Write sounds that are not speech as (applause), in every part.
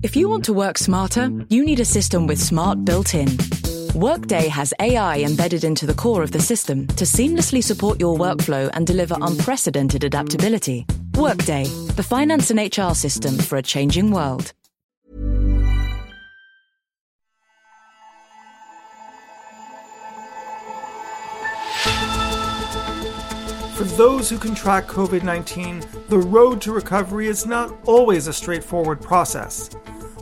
If you want to work smarter, you need a system with smart built in. Workday has AI embedded into the core of the system to seamlessly support your workflow and deliver unprecedented adaptability. Workday, the finance and HR system for a changing world. For those who contract COVID 19, the road to recovery is not always a straightforward process.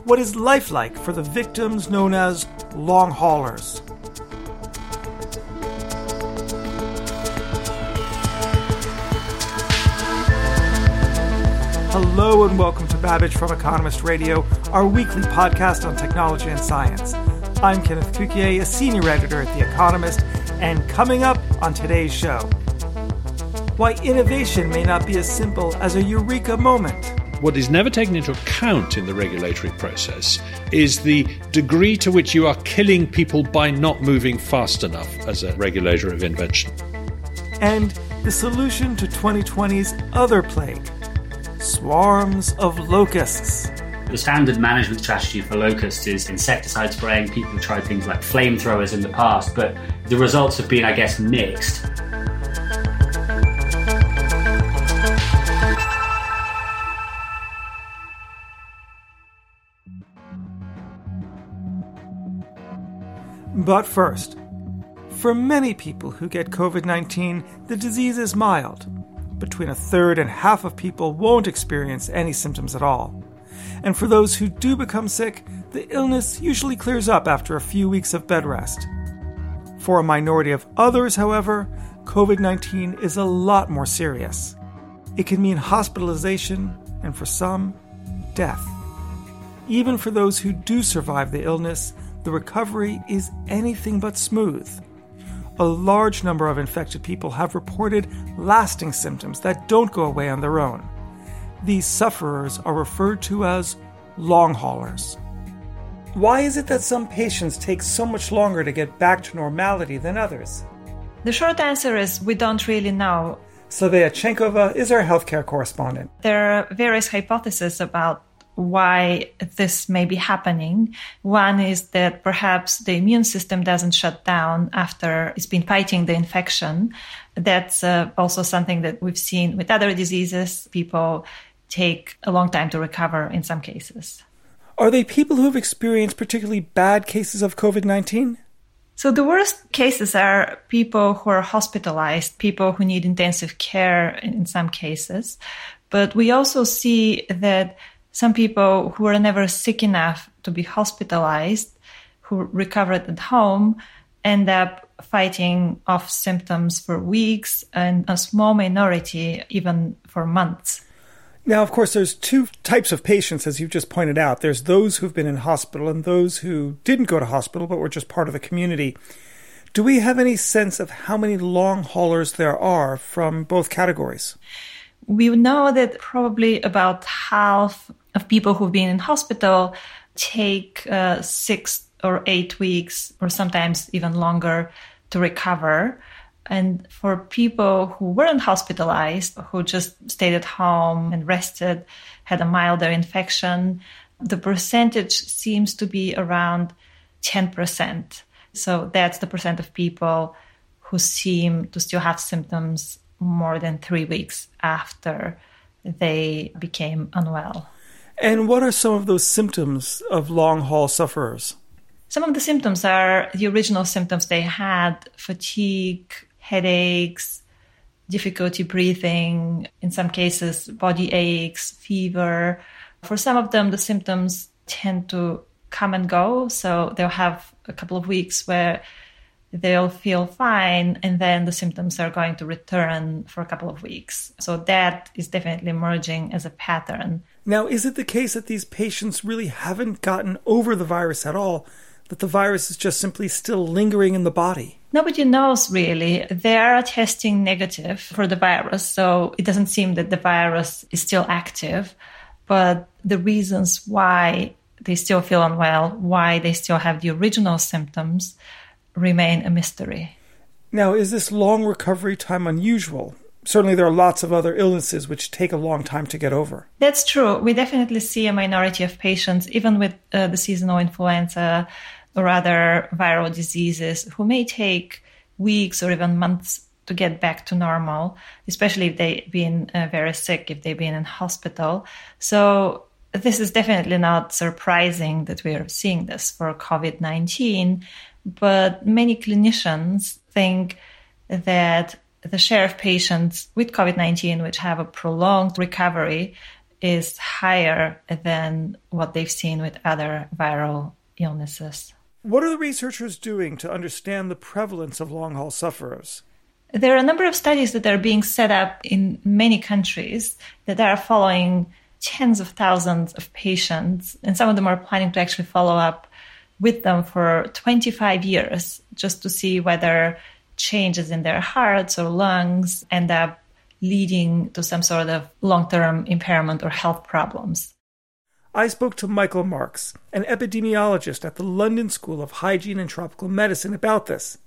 What is life like for the victims known as long haulers? Hello and welcome to Babbage from Economist Radio, our weekly podcast on technology and science. I'm Kenneth Cukier, a senior editor at The Economist, and coming up on today's show why innovation may not be as simple as a eureka moment. What is never taken into account in the regulatory process is the degree to which you are killing people by not moving fast enough as a regulator of invention. And the solution to 2020's other plague swarms of locusts. The standard management strategy for locusts is insecticide spraying. People have tried things like flamethrowers in the past, but the results have been, I guess, mixed. But first, for many people who get COVID 19, the disease is mild. Between a third and half of people won't experience any symptoms at all. And for those who do become sick, the illness usually clears up after a few weeks of bed rest. For a minority of others, however, COVID 19 is a lot more serious. It can mean hospitalization, and for some, death. Even for those who do survive the illness, the recovery is anything but smooth. A large number of infected people have reported lasting symptoms that don't go away on their own. These sufferers are referred to as long haulers. Why is it that some patients take so much longer to get back to normality than others? The short answer is we don't really know. Slavea Chankova is our healthcare correspondent. There are various hypotheses about why this may be happening. One is that perhaps the immune system doesn't shut down after it's been fighting the infection. That's uh, also something that we've seen with other diseases. People take a long time to recover in some cases. Are they people who have experienced particularly bad cases of COVID 19? So the worst cases are people who are hospitalized, people who need intensive care in some cases. But we also see that some people who were never sick enough to be hospitalized, who recovered at home, end up fighting off symptoms for weeks and a small minority even for months. Now, of course, there's two types of patients, as you just pointed out. There's those who've been in hospital and those who didn't go to hospital but were just part of the community. Do we have any sense of how many long haulers there are from both categories? We know that probably about half of people who've been in hospital take uh, six or eight weeks or sometimes even longer to recover. And for people who weren't hospitalized, who just stayed at home and rested, had a milder infection, the percentage seems to be around 10%. So that's the percent of people who seem to still have symptoms more than three weeks after they became unwell. And what are some of those symptoms of long haul sufferers? Some of the symptoms are the original symptoms they had fatigue, headaches, difficulty breathing, in some cases, body aches, fever. For some of them, the symptoms tend to come and go. So they'll have a couple of weeks where they'll feel fine and then the symptoms are going to return for a couple of weeks. So that is definitely emerging as a pattern. Now, is it the case that these patients really haven't gotten over the virus at all? That the virus is just simply still lingering in the body? Nobody knows really. They are testing negative for the virus, so it doesn't seem that the virus is still active. But the reasons why they still feel unwell, why they still have the original symptoms, remain a mystery. Now, is this long recovery time unusual? Certainly there are lots of other illnesses which take a long time to get over. That's true. We definitely see a minority of patients, even with uh, the seasonal influenza or other viral diseases, who may take weeks or even months to get back to normal, especially if they've been uh, very sick, if they've been in hospital. So this is definitely not surprising that we are seeing this for COVID 19, but many clinicians think that the share of patients with COVID 19 which have a prolonged recovery is higher than what they've seen with other viral illnesses. What are the researchers doing to understand the prevalence of long haul sufferers? There are a number of studies that are being set up in many countries that are following tens of thousands of patients, and some of them are planning to actually follow up with them for 25 years just to see whether changes in their hearts or lungs end up leading to some sort of long term impairment or health problems. I spoke to Michael Marks, an epidemiologist at the London School of Hygiene and Tropical Medicine, about this.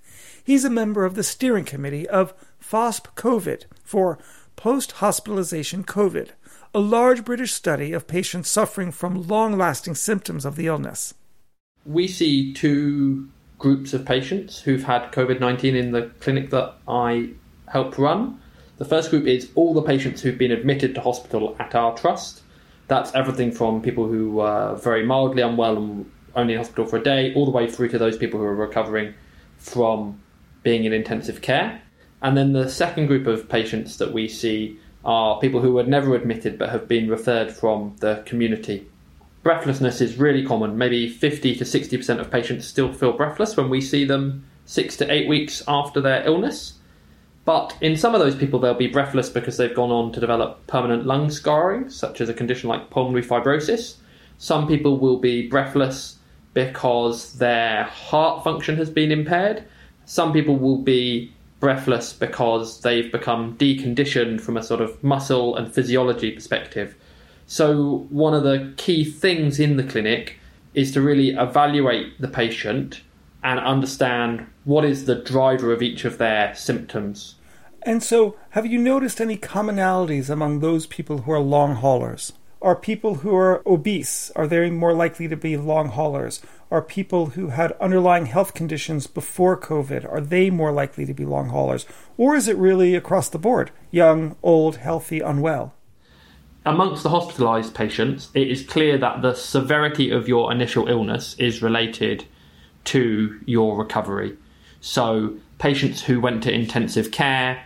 He's a member of the steering committee of PHOSP COVID for post hospitalization COVID, a large British study of patients suffering from long lasting symptoms of the illness. We see two groups of patients who've had COVID 19 in the clinic that I help run. The first group is all the patients who've been admitted to hospital at our trust. That's everything from people who are very mildly unwell and only in hospital for a day, all the way through to those people who are recovering from being in intensive care. And then the second group of patients that we see are people who were never admitted but have been referred from the community breathlessness is really common. Maybe 50 to 60% of patients still feel breathless when we see them six to eight weeks after their illness. But in some of those people, they'll be breathless because they've gone on to develop permanent lung scarring, such as a condition like pulmonary fibrosis. Some people will be breathless because their heart function has been impaired. Some people will be breathless because they've become deconditioned from a sort of muscle and physiology perspective. So, one of the key things in the clinic is to really evaluate the patient and understand what is the driver of each of their symptoms. And so, have you noticed any commonalities among those people who are long haulers? Are people who are obese, are they more likely to be long haulers? Are people who had underlying health conditions before COVID, are they more likely to be long haulers? Or is it really across the board? Young, old, healthy, unwell? Amongst the hospitalized patients, it is clear that the severity of your initial illness is related to your recovery. So, patients who went to intensive care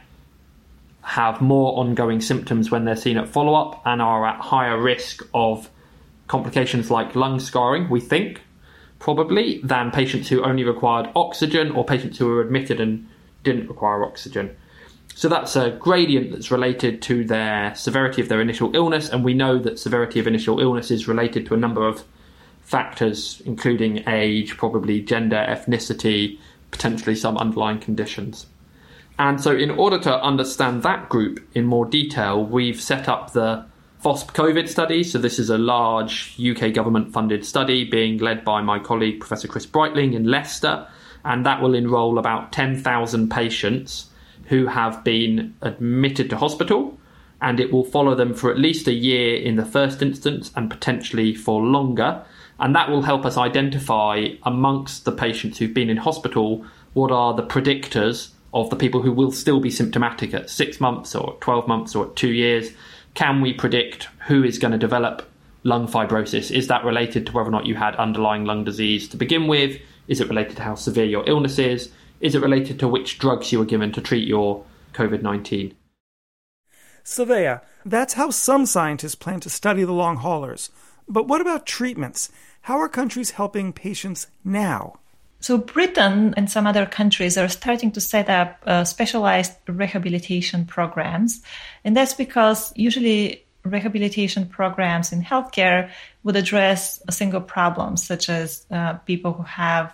have more ongoing symptoms when they're seen at follow up and are at higher risk of complications like lung scarring, we think, probably, than patients who only required oxygen or patients who were admitted and didn't require oxygen. So that's a gradient that's related to their severity of their initial illness, and we know that severity of initial illness is related to a number of factors, including age, probably gender, ethnicity, potentially some underlying conditions. And so, in order to understand that group in more detail, we've set up the PHOSP COVID study. So, this is a large UK government funded study being led by my colleague, Professor Chris Brightling in Leicester, and that will enrol about 10,000 patients who have been admitted to hospital, and it will follow them for at least a year in the first instance and potentially for longer. And that will help us identify amongst the patients who've been in hospital what are the predictors of the people who will still be symptomatic at six months or 12 months or two years. Can we predict who is going to develop lung fibrosis? Is that related to whether or not you had underlying lung disease to begin with? Is it related to how severe your illness is? Is it related to which drugs you were given to treat your COVID 19? Slavea, that's how some scientists plan to study the long haulers. But what about treatments? How are countries helping patients now? So, Britain and some other countries are starting to set up uh, specialized rehabilitation programs. And that's because usually rehabilitation programs in healthcare would address a single problem, such as uh, people who have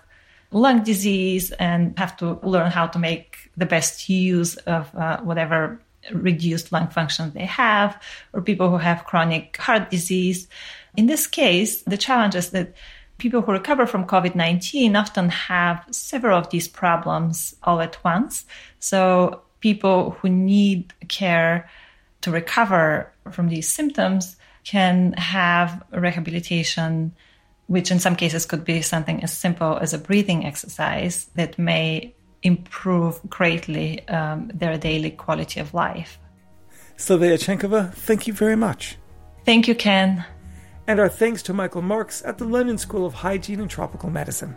lung disease and have to learn how to make the best use of uh, whatever reduced lung function they have, or people who have chronic heart disease. In this case, the challenge is that people who recover from COVID 19 often have several of these problems all at once. So people who need care to recover from these symptoms can have rehabilitation, which in some cases could be something as simple as a breathing exercise that may improve greatly um, their daily quality of life. Slavea Chankova, thank you very much. Thank you, Ken. And our thanks to Michael Marks at the London School of Hygiene and Tropical Medicine.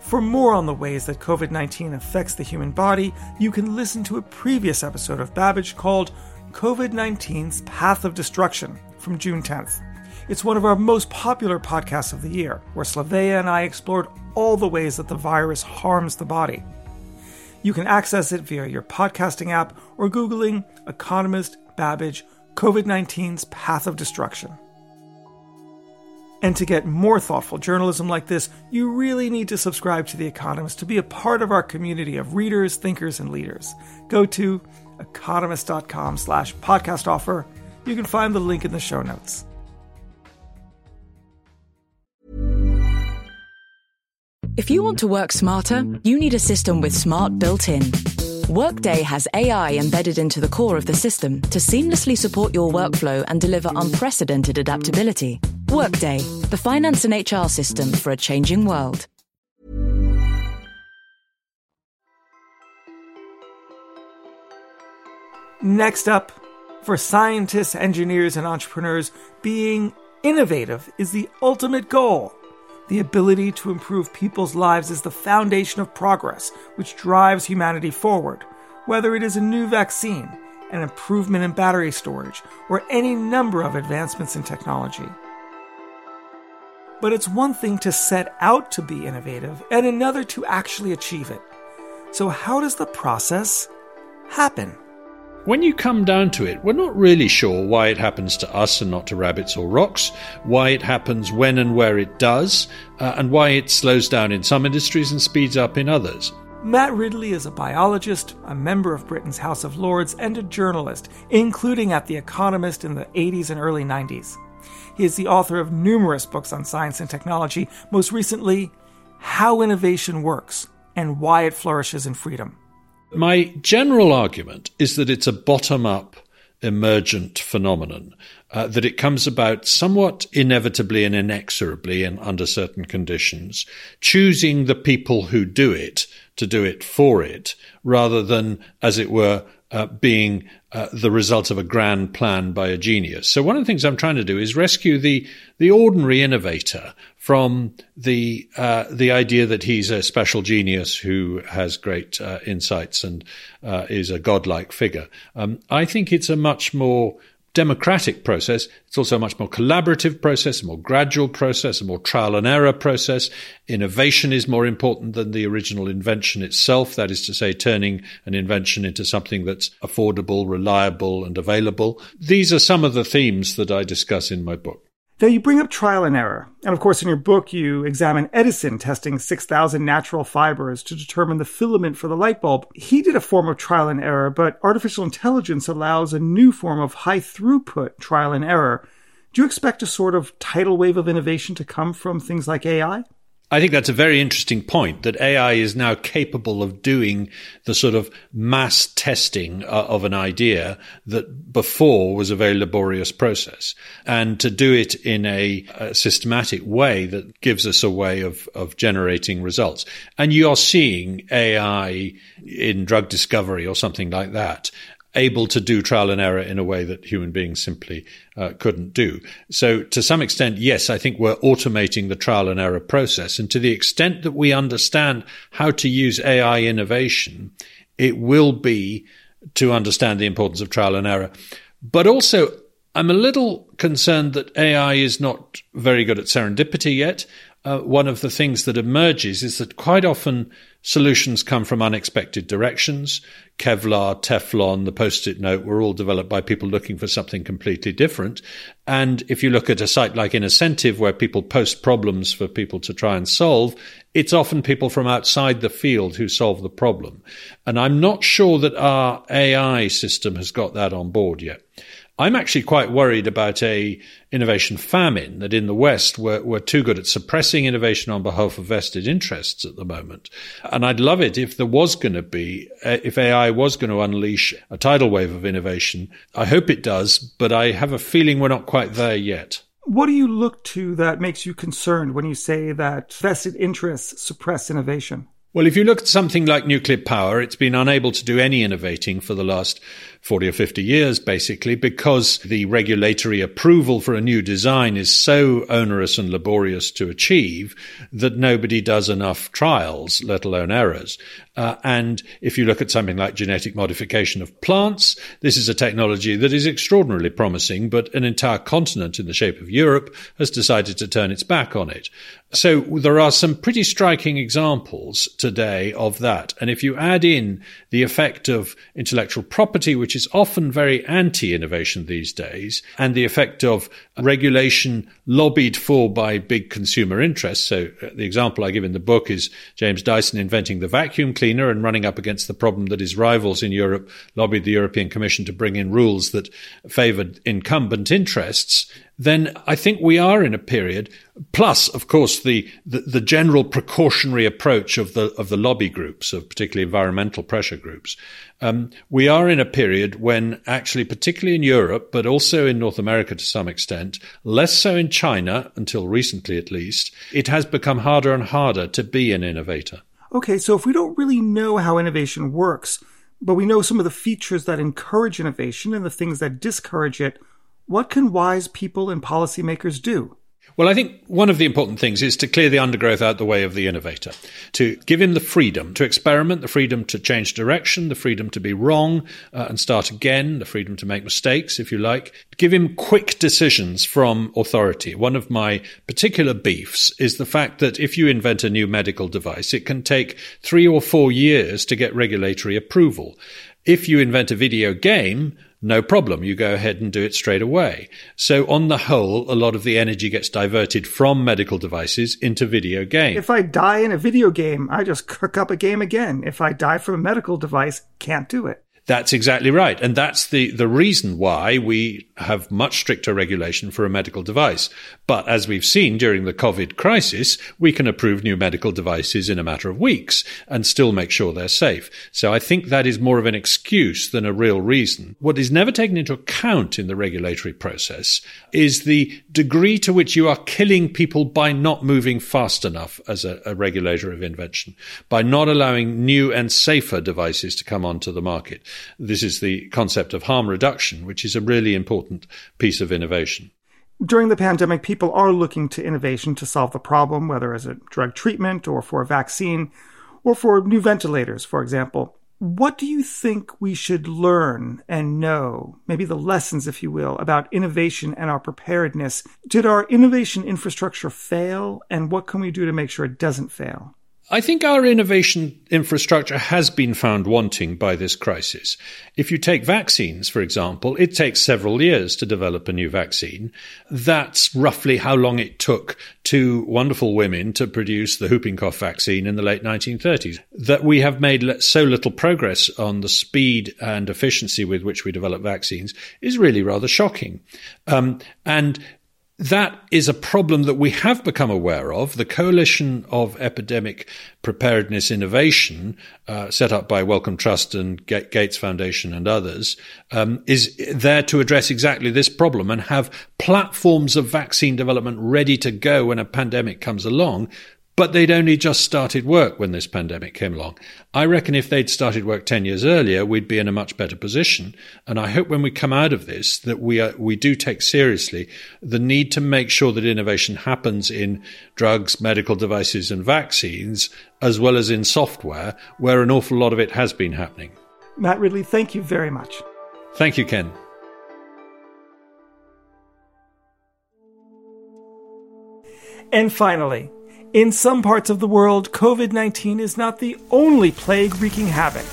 For more on the ways that COVID 19 affects the human body, you can listen to a previous episode of Babbage called COVID 19's Path of Destruction from June 10th. It's one of our most popular podcasts of the year, where Slavea and I explored all the ways that the virus harms the body. You can access it via your podcasting app or Googling Economist Babbage COVID 19's Path of Destruction. And to get more thoughtful journalism like this, you really need to subscribe to The Economist to be a part of our community of readers, thinkers, and leaders. Go to economist.com slash podcast offer. You can find the link in the show notes. If you want to work smarter, you need a system with smart built in. Workday has AI embedded into the core of the system to seamlessly support your workflow and deliver unprecedented adaptability. Workday, the finance and HR system for a changing world. Next up, for scientists, engineers, and entrepreneurs, being innovative is the ultimate goal. The ability to improve people's lives is the foundation of progress, which drives humanity forward, whether it is a new vaccine, an improvement in battery storage, or any number of advancements in technology. But it's one thing to set out to be innovative and another to actually achieve it. So, how does the process happen? When you come down to it, we're not really sure why it happens to us and not to rabbits or rocks, why it happens when and where it does, uh, and why it slows down in some industries and speeds up in others. Matt Ridley is a biologist, a member of Britain's House of Lords, and a journalist, including at The Economist in the 80s and early 90s. He is the author of numerous books on science and technology, most recently, How Innovation Works and Why It Flourishes in Freedom. My general argument is that it's a bottom up emergent phenomenon, uh, that it comes about somewhat inevitably and inexorably and under certain conditions, choosing the people who do it to do it for it, rather than, as it were, uh, being uh, the result of a grand plan by a genius. So one of the things I'm trying to do is rescue the the ordinary innovator from the uh, the idea that he's a special genius who has great uh, insights and uh, is a godlike figure. Um, I think it's a much more democratic process. It's also a much more collaborative process, a more gradual process, a more trial and error process. Innovation is more important than the original invention itself. That is to say, turning an invention into something that's affordable, reliable, and available. These are some of the themes that I discuss in my book. Now, you bring up trial and error. And of course, in your book, you examine Edison testing 6,000 natural fibers to determine the filament for the light bulb. He did a form of trial and error, but artificial intelligence allows a new form of high throughput trial and error. Do you expect a sort of tidal wave of innovation to come from things like AI? I think that's a very interesting point that AI is now capable of doing the sort of mass testing uh, of an idea that before was a very laborious process. And to do it in a, a, systematic way that gives us a way of, of generating results. And you are seeing AI in drug discovery or something like that able to do trial and error in a way that human beings simply uh, couldn't do. So, to some extent, yes, I think we're automating the trial and error process. And to the extent that we understand how to use AI innovation, it will be to understand the importance of trial and error. But also, I'm a little concerned that AI is not very good at serendipity yet. Uh, one of the things that emerges is that quite often solutions come from unexpected directions. Kevlar, Teflon, the post it note were all developed by people looking for something completely different. And if you look at a site like InnoCentive, where people post problems for people to try and solve, it's often people from outside the field who solve the problem. And I'm not sure that our AI system has got that on board yet. I'm actually quite worried about a innovation famine that in the West we're, we're too good at suppressing innovation on behalf of vested interests at the moment. And I'd love it if there was going to be, uh, if AI was going to unleash a tidal wave of innovation. I hope it does, but I have a feeling we're not quite there yet. What do you look to that makes you concerned when you say that vested interests suppress innovation? Well, if you look at something like nuclear power, it's been unable to do any innovating for the last 40 or 50 years, basically, because the regulatory approval for a new design is so onerous and laborious to achieve that nobody does enough trials, let alone errors. Uh, and if you look at something like genetic modification of plants, this is a technology that is extraordinarily promising, but an entire continent in the shape of Europe has decided to turn its back on it. So there are some pretty striking examples today of that. And if you add in the effect of intellectual property, which is often very anti innovation these days, and the effect of regulation lobbied for by big consumer interests. So uh, the example I give in the book is James Dyson inventing the vacuum cleaner and running up against the problem that his rivals in Europe lobbied the European Commission to bring in rules that favored incumbent interests then I think we are in a period. Plus, of course, the, the, the, general precautionary approach of the of the lobby groups, of particularly environmental pressure groups. Um, we are in a period when, actually, particularly in Europe, but also in North America to some extent, less so in China until recently, at least, it has become harder and harder to be an innovator. Okay, so if we don't really know how innovation works, but we know some of the features that encourage innovation and the things that discourage it what can wise people and policymakers do? Well, I think one of the important things is to clear the undergrowth out the way of the innovator, to give him the freedom to experiment, the freedom to change direction, the freedom to be wrong uh, and start again, the freedom to make mistakes, if you like. Give him quick decisions from authority. One of my particular beefs is the fact that if you invent a new medical device, it can take three or four years to get regulatory approval. If you invent a video game, no problem. You go ahead and do it straight away. So on the whole, a lot of the energy gets diverted from medical devices into video games. If I die in a video game, I just cook up a game again. If I die from a medical device, can't do it. That's exactly right. And that's the, the reason why we have much stricter regulation for a medical device. But as we've seen during the COVID crisis, we can approve new medical devices in a matter of weeks and still make sure they're safe. So I think that is more of an excuse than a real reason. What is never taken into account in the regulatory process is the degree to which you are killing people by not moving fast enough as a, a regulator of invention, by not allowing new and safer devices to come onto the market. This is the concept of harm reduction, which is a really important piece of innovation. During the pandemic, people are looking to innovation to solve the problem, whether as a drug treatment or for a vaccine or for new ventilators, for example. What do you think we should learn and know, maybe the lessons, if you will, about innovation and our preparedness? Did our innovation infrastructure fail, and what can we do to make sure it doesn't fail? I think our innovation infrastructure has been found wanting by this crisis. If you take vaccines, for example, it takes several years to develop a new vaccine. That's roughly how long it took two wonderful women to produce the whooping cough vaccine in the late 1930s. That we have made so little progress on the speed and efficiency with which we develop vaccines is really rather shocking. Um, and that is a problem that we have become aware of. The Coalition of Epidemic Preparedness Innovation, uh, set up by Wellcome Trust and Gates Foundation and others, um, is there to address exactly this problem and have platforms of vaccine development ready to go when a pandemic comes along but they'd only just started work when this pandemic came along. I reckon if they'd started work 10 years earlier, we'd be in a much better position. And I hope when we come out of this that we are, we do take seriously the need to make sure that innovation happens in drugs, medical devices and vaccines, as well as in software, where an awful lot of it has been happening. Matt Ridley, thank you very much. Thank you, Ken. And finally, in some parts of the world, COVID 19 is not the only plague wreaking havoc.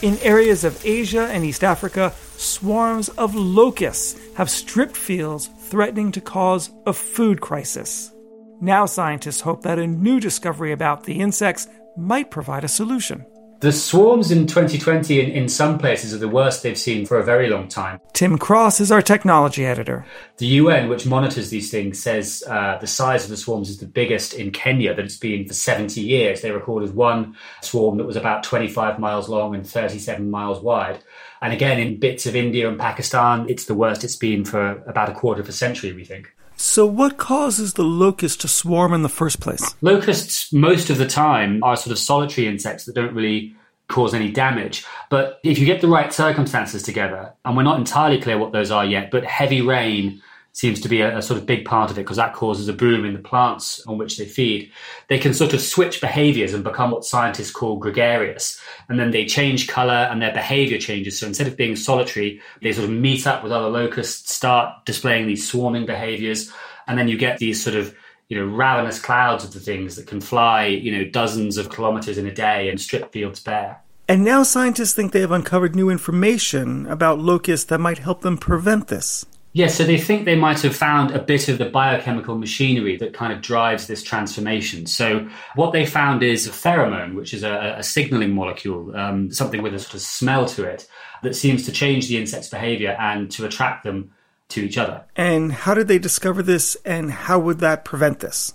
In areas of Asia and East Africa, swarms of locusts have stripped fields, threatening to cause a food crisis. Now, scientists hope that a new discovery about the insects might provide a solution. The swarms in 2020 in, in some places are the worst they've seen for a very long time. Tim Cross is our technology editor. The UN, which monitors these things, says uh, the size of the swarms is the biggest in Kenya that it's been for 70 years. They recorded one swarm that was about 25 miles long and 37 miles wide. And again, in bits of India and Pakistan, it's the worst it's been for about a quarter of a century, we think. So, what causes the locust to swarm in the first place? Locusts, most of the time, are sort of solitary insects that don't really cause any damage. But if you get the right circumstances together, and we're not entirely clear what those are yet, but heavy rain seems to be a, a sort of big part of it because that causes a boom in the plants on which they feed. They can sort of switch behaviors and become what scientists call gregarious. And then they change color and their behavior changes. So instead of being solitary, they sort of meet up with other locusts, start displaying these swarming behaviors. And then you get these sort of you know, ravenous clouds of the things that can fly, you know, dozens of kilometers in a day and strip fields bare. And now scientists think they have uncovered new information about locusts that might help them prevent this. Yes, so they think they might have found a bit of the biochemical machinery that kind of drives this transformation. So, what they found is a pheromone, which is a, a signaling molecule, um, something with a sort of smell to it, that seems to change the insect's behavior and to attract them to each other. And how did they discover this, and how would that prevent this?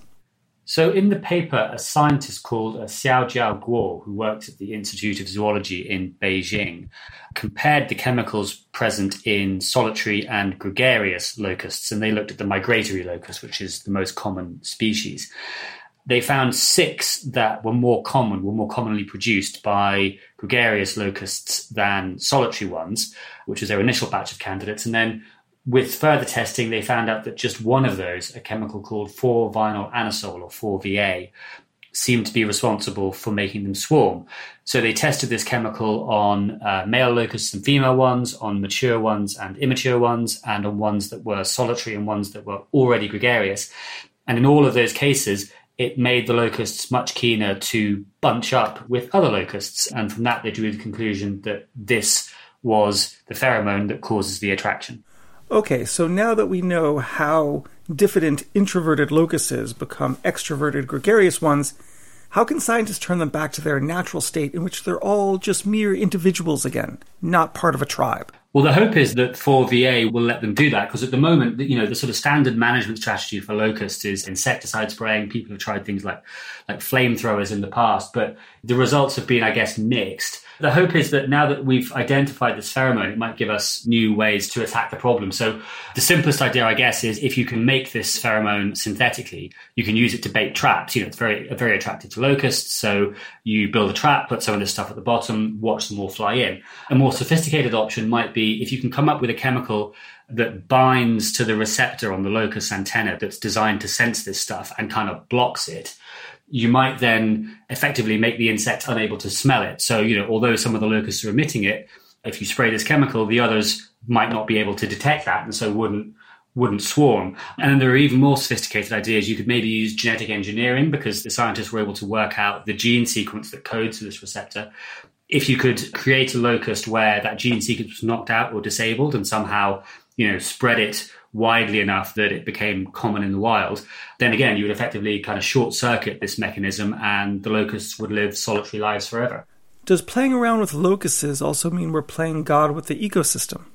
So, in the paper, a scientist called uh, Xiaojiao Guo, who works at the Institute of Zoology in Beijing, compared the chemicals present in solitary and gregarious locusts, and they looked at the migratory locust, which is the most common species. They found six that were more common, were more commonly produced by gregarious locusts than solitary ones, which was their initial batch of candidates, and then with further testing, they found out that just one of those, a chemical called 4-vinyl anisole or 4VA, seemed to be responsible for making them swarm. So they tested this chemical on uh, male locusts and female ones, on mature ones and immature ones, and on ones that were solitary and ones that were already gregarious. And in all of those cases, it made the locusts much keener to bunch up with other locusts. And from that, they drew the conclusion that this was the pheromone that causes the attraction. Okay, so now that we know how diffident introverted locusts become extroverted gregarious ones, how can scientists turn them back to their natural state in which they're all just mere individuals again, not part of a tribe? Well, the hope is that 4VA will let them do that because at the moment, you know, the sort of standard management strategy for locusts is insecticide spraying. People have tried things like like flamethrowers in the past, but the results have been, I guess, mixed. The hope is that now that we've identified this pheromone, it might give us new ways to attack the problem. So the simplest idea, I guess, is if you can make this pheromone synthetically, you can use it to bait traps. You know, it's very very attractive to locusts. So you build a trap, put some of this stuff at the bottom, watch them all fly in. A more sophisticated option might be if you can come up with a chemical that binds to the receptor on the locust antenna that's designed to sense this stuff and kind of blocks it you might then effectively make the insect unable to smell it. So, you know, although some of the locusts are emitting it, if you spray this chemical, the others might not be able to detect that and so wouldn't wouldn't swarm. And then there are even more sophisticated ideas. You could maybe use genetic engineering because the scientists were able to work out the gene sequence that codes for this receptor. If you could create a locust where that gene sequence was knocked out or disabled and somehow, you know, spread it widely enough that it became common in the wild, then again, you would effectively kind of short circuit this mechanism and the locusts would live solitary lives forever. Does playing around with locusts also mean we're playing God with the ecosystem?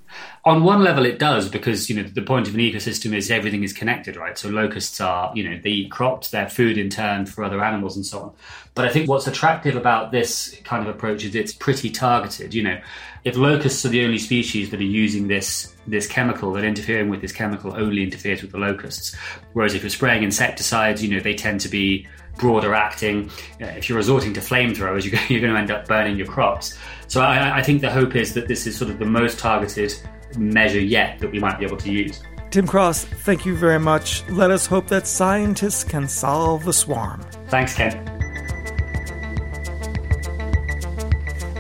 On one level, it does because you know the point of an ecosystem is everything is connected, right? So locusts are you know they eat crops, they're food in turn for other animals and so on. But I think what's attractive about this kind of approach is it's pretty targeted. You know, if locusts are the only species that are using this this chemical, that interfering with this chemical only interferes with the locusts. Whereas if you're spraying insecticides, you know they tend to be broader acting. Uh, if you're resorting to flamethrowers, you're (laughs) going to end up burning your crops. So I, I think the hope is that this is sort of the most targeted measure yet that we might be able to use. Tim Cross, thank you very much. Let us hope that scientists can solve the swarm. Thanks, Ken.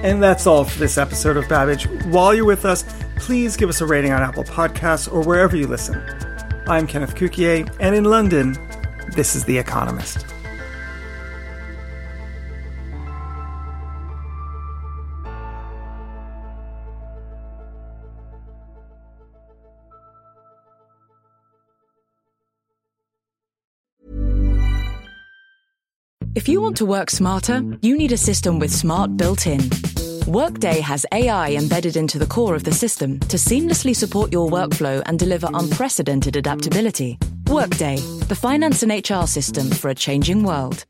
And that's all for this episode of Babbage. While you're with us, please give us a rating on Apple Podcasts or wherever you listen. I'm Kenneth Cukier, and in London, this is The Economist. If you want to work smarter, you need a system with smart built in. Workday has AI embedded into the core of the system to seamlessly support your workflow and deliver unprecedented adaptability. Workday, the finance and HR system for a changing world.